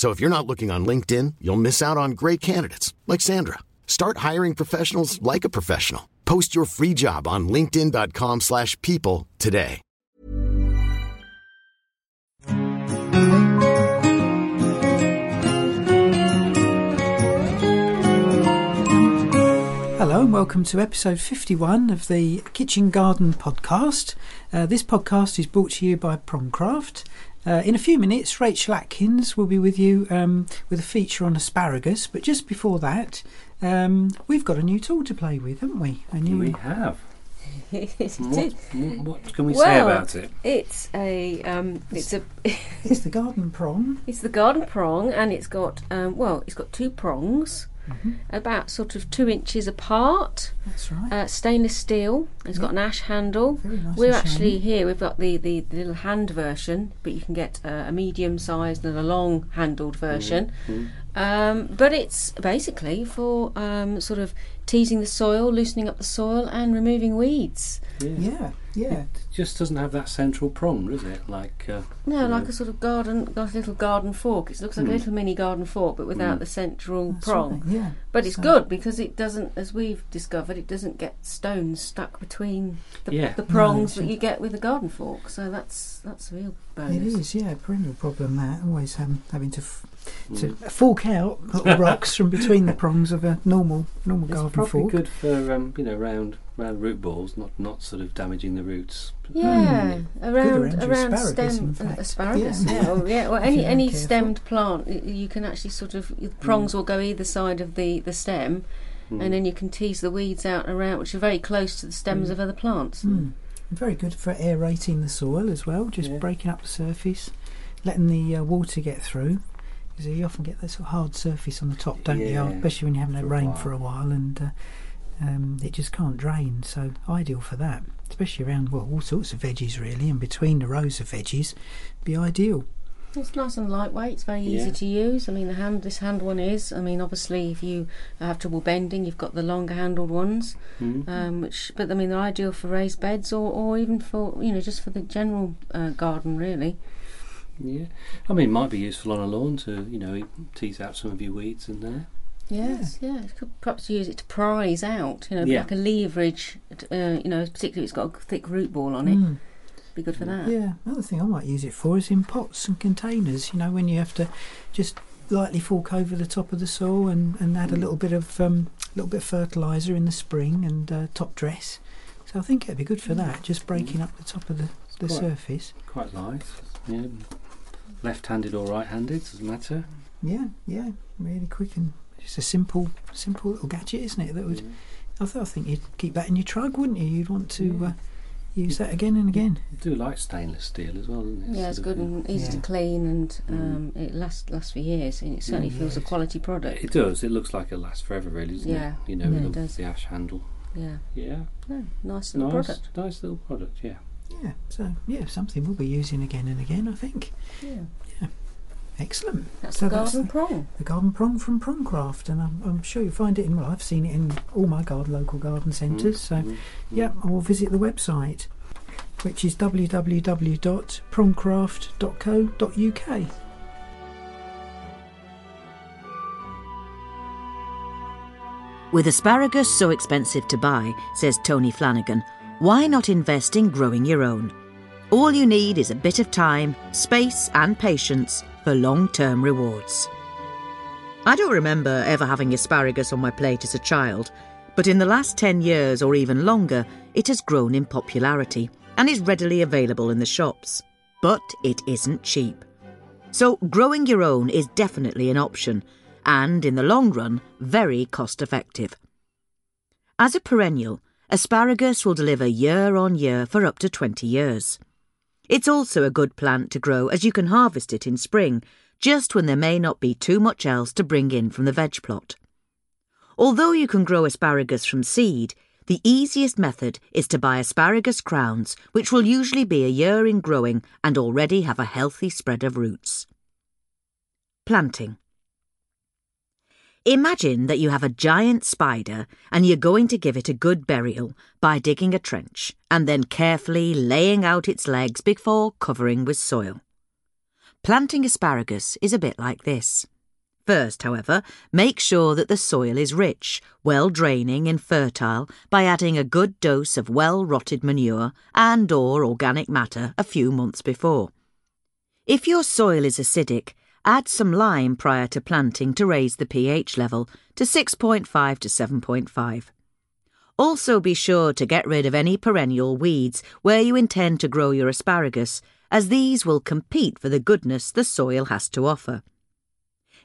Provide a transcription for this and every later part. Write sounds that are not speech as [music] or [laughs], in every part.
So if you're not looking on LinkedIn, you'll miss out on great candidates like Sandra. Start hiring professionals like a professional. Post your free job on linkedin.com/people today. Hello and welcome to episode 51 of the Kitchen Garden podcast. Uh, this podcast is brought to you by Prongcroft. Uh, in a few minutes, Rachel Atkins will be with you um, with a feature on asparagus. But just before that, um, we've got a new tool to play with, haven't we? A new We have. [laughs] What, what, what can we say about it? It's a um, it's a [laughs] It's the garden prong. it's the garden prong, and it's got um, well, it's got two prongs, Mm-hmm. about sort of two inches apart. That's right. Uh, stainless steel. It's got an ash handle. Very nice We're and actually shiny. here. We've got the, the, the little hand version, but you can get uh, a medium sized and a long handled version. Um, but it's basically for um, sort of teasing the soil, loosening up the soil, and removing weeds. yeah, yeah. It just doesn't have that central prong, does it? Like uh, No, like know, a sort of garden, got a little garden fork. It looks like a little mini garden fork, but without the central That's prong. right, yeah. But it's So- good because it doesn't, as we've discovered, it doesn't get stones stuck between the, Yeah. the prongs it's that you get with a garden fork. So that's that's a real It bonus. is, yeah, perennial problem that always having having to f- to Mm. fork out little rocks from between the prongs of a normal normal it's garden probably fork. good for um, you know round round root balls, not not sort of damaging the roots. Yeah, around around your around asparagus, stem uh, asparagus. Yeah. Yeah, or, yeah. Well, any any careful. stemmed plant, you can actually sort of the prongs will go either side of the the stem, Mm. and then you can tease the weeds out around, which are very close to the stems of other plants. Mm. Very good for aerating the soil as well, just Yeah. breaking up the surface, letting the uh, water get through. Because you often get that sort of hard surface on the top, don't Yeah, you? Especially when you haven't had for a rain while. for a while, and uh, um, it just can't drain. So ideal for that, especially around well all sorts of veggies really, and between the rows of veggies, be ideal. It's nice and lightweight. It's very easy Yeah. to use. I mean, the hand this hand one is. I mean, obviously, if you have trouble bending, you've got the longer handled ones. Mm. Um, which, but I mean, they're ideal for raised beds or, or even for you know just for the general uh, garden, really. Yeah, I mean, it might be useful on a lawn to you know tease out some of your weeds in there. Yes, yeah. You could perhaps use it to prize out, you know, Yeah. like a leverage. Uh, you know, particularly if it's got a thick root ball on it. Mm. Be good for that. Yeah, another thing I might use it for is in pots and containers. You know, when you have to just lightly fork over the top of the soil and, and add a little bit of um, little bit of fertilizer in the spring and uh, top dress. So I think it'd be good for that, just breaking up the top of the, the Quite. surface. Quite light. Yeah, left-handed or right-handed doesn't matter. Yeah, yeah, really quick and just a simple, simple little gadget, isn't it? That would, I, th- I think you'd keep that in your trug, wouldn't you? You'd want to Yeah. uh, use that again and again. I do like stainless steel as well, doesn't it? Yeah, it's Sort good of, and easy Yeah. to clean, and Mm. um, it lasts lasts for years, and it certainly Mm, feels a quality product. It does. It looks like it lasts forever, really, doesn't Yeah. it? You know, Yeah, with it the, does. the ash handle. Yeah, Yeah, no, nice little nice, product. nice little product. Yeah. Yeah, so yeah, something we'll be using again and again, I think. Yeah, yeah. Excellent. that's So the that's garden the- prong. the garden prong from Prongcroft, and I'm, I'm sure you'll find it in. Well, I've seen it in all my garden, local garden centres. So, Mm, mm. yeah, I will visit the website, which is www.prongcroft.co.uk. With asparagus so expensive to buy, says Tony Flanagan, why not invest in growing your own? All you need is a bit of time, space, and patience for long term rewards. I don't remember ever having asparagus on my plate as a child, but in the last 10 years or even longer, it has grown in popularity and is readily available in the shops. But it isn't cheap. So, growing your own is definitely an option, and in the long run, very cost effective. As a perennial, asparagus will deliver year on year for up to 20 years. It's also a good plant to grow as you can harvest it in spring, just when there may not be too much else to bring in from the veg plot. Although you can grow asparagus from seed, the easiest method is to buy asparagus crowns, which will usually be a year in growing and already have a healthy spread of roots. Planting. Imagine that you have a giant spider and you're going to give it a good burial by digging a trench and then carefully laying out its legs before covering with soil. Planting asparagus is a bit like this. First, however, make sure that the soil is rich, well draining and fertile by adding a good dose of well-rotted manure and or organic matter a few months before. If your soil is acidic, Add some lime prior to planting to raise the pH level to 6.5 to 7.5. Also be sure to get rid of any perennial weeds where you intend to grow your asparagus, as these will compete for the goodness the soil has to offer.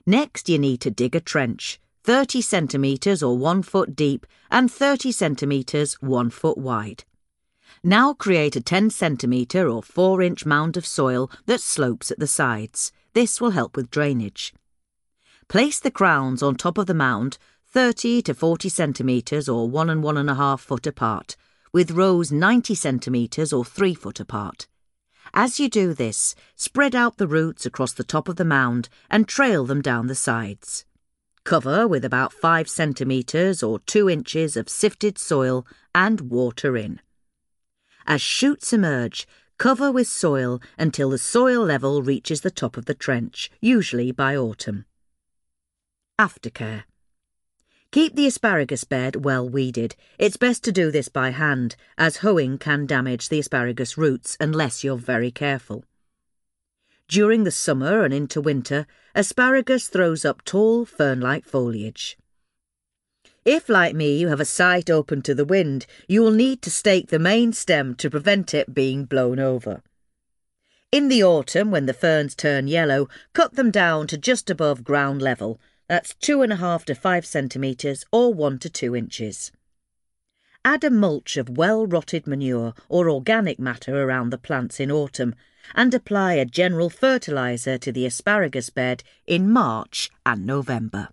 Next, you need to dig a trench, 30 centimetres or 1 foot deep and 30 centimetres 1 foot wide. Now create a 10 centimetre or 4 inch mound of soil that slopes at the sides. This will help with drainage. Place the crowns on top of the mound 30 to 40 centimetres or one and one and a half foot apart, with rows 90 centimetres or three foot apart. As you do this, spread out the roots across the top of the mound and trail them down the sides. Cover with about 5 centimetres or 2 inches of sifted soil and water in. As shoots emerge, Cover with soil until the soil level reaches the top of the trench, usually by autumn. Aftercare. Keep the asparagus bed well weeded. It's best to do this by hand, as hoeing can damage the asparagus roots unless you're very careful. During the summer and into winter, asparagus throws up tall fern-like foliage. If, like me, you have a site open to the wind, you will need to stake the main stem to prevent it being blown over. In the autumn, when the ferns turn yellow, cut them down to just above ground level. That's two and a half to five centimetres or one to two inches. Add a mulch of well rotted manure or organic matter around the plants in autumn and apply a general fertiliser to the asparagus bed in March and November.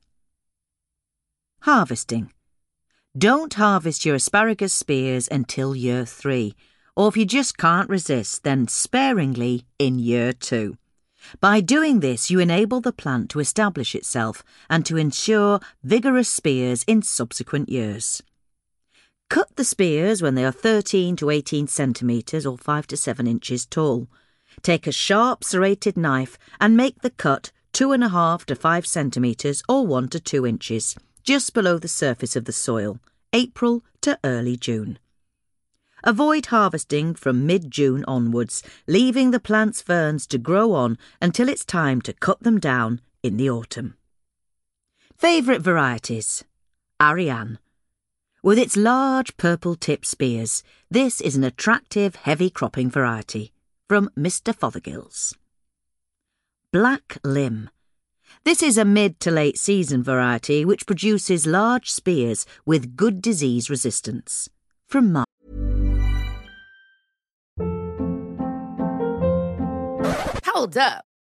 Harvesting. Don't harvest your asparagus spears until year three, or if you just can't resist, then sparingly in year two. By doing this, you enable the plant to establish itself and to ensure vigorous spears in subsequent years. Cut the spears when they are 13 to 18 centimetres or 5 to 7 inches tall. Take a sharp serrated knife and make the cut 2.5 to 5 centimetres or 1 to 2 inches just below the surface of the soil, April to early June. Avoid harvesting from mid June onwards, leaving the plant's ferns to grow on until it's time to cut them down in the autumn. Favourite varieties Ariane. With its large purple tip spears, this is an attractive heavy cropping variety. From Mr. Fothergill's. Backlim. This is a mid to late season variety which produces large spears with good disease resistance. From Mark. Hold up.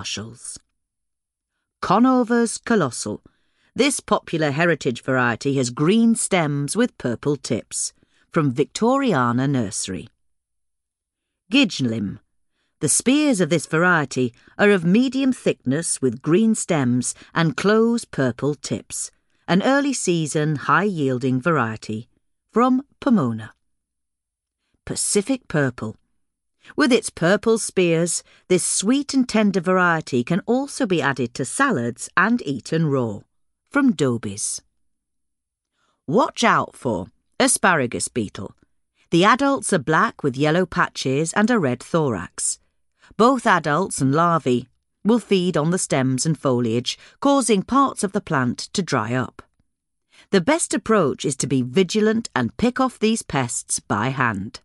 Marshalls. Conover's Colossal. This popular heritage variety has green stems with purple tips. From Victoriana Nursery. Gijnlim. The spears of this variety are of medium thickness with green stems and close purple tips. An early season high yielding variety. From Pomona. Pacific Purple. With its purple spears, this sweet and tender variety can also be added to salads and eaten raw. From Dobies. Watch out for asparagus beetle. The adults are black with yellow patches and a red thorax. Both adults and larvae will feed on the stems and foliage, causing parts of the plant to dry up. The best approach is to be vigilant and pick off these pests by hand.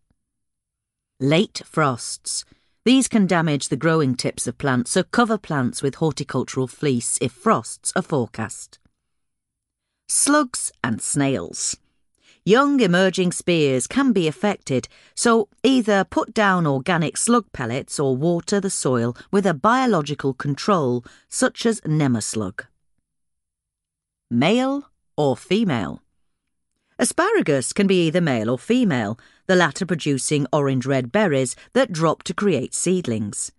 Late frosts. These can damage the growing tips of plants, so cover plants with horticultural fleece if frosts are forecast. Slugs and snails. Young emerging spears can be affected, so either put down organic slug pellets or water the soil with a biological control such as Nemaslug. Male or female. Asparagus can be either male or female, the latter producing orange red berries that drop to create seedlings.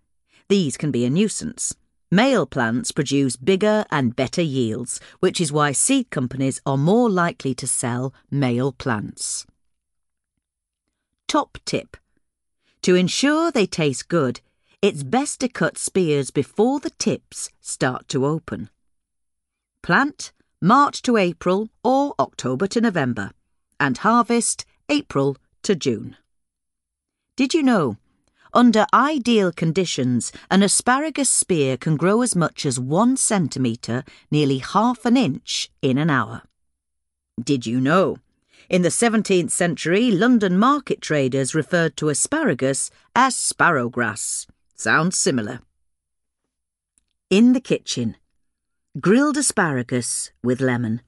These can be a nuisance. Male plants produce bigger and better yields, which is why seed companies are more likely to sell male plants. Top tip To ensure they taste good, it's best to cut spears before the tips start to open. Plant March to April or October to November, and harvest April to June. Did you know? Under ideal conditions, an asparagus spear can grow as much as one centimetre, nearly half an inch, in an hour. Did you know? In the 17th century, London market traders referred to asparagus as sparrowgrass. Sounds similar. In the kitchen. Grilled asparagus with lemon.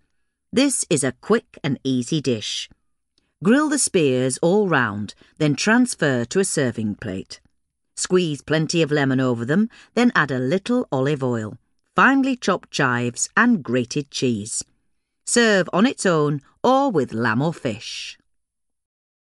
This is a quick and easy dish. Grill the spears all round, then transfer to a serving plate. Squeeze plenty of lemon over them, then add a little olive oil, finely chopped chives, and grated cheese. Serve on its own or with lamb or fish.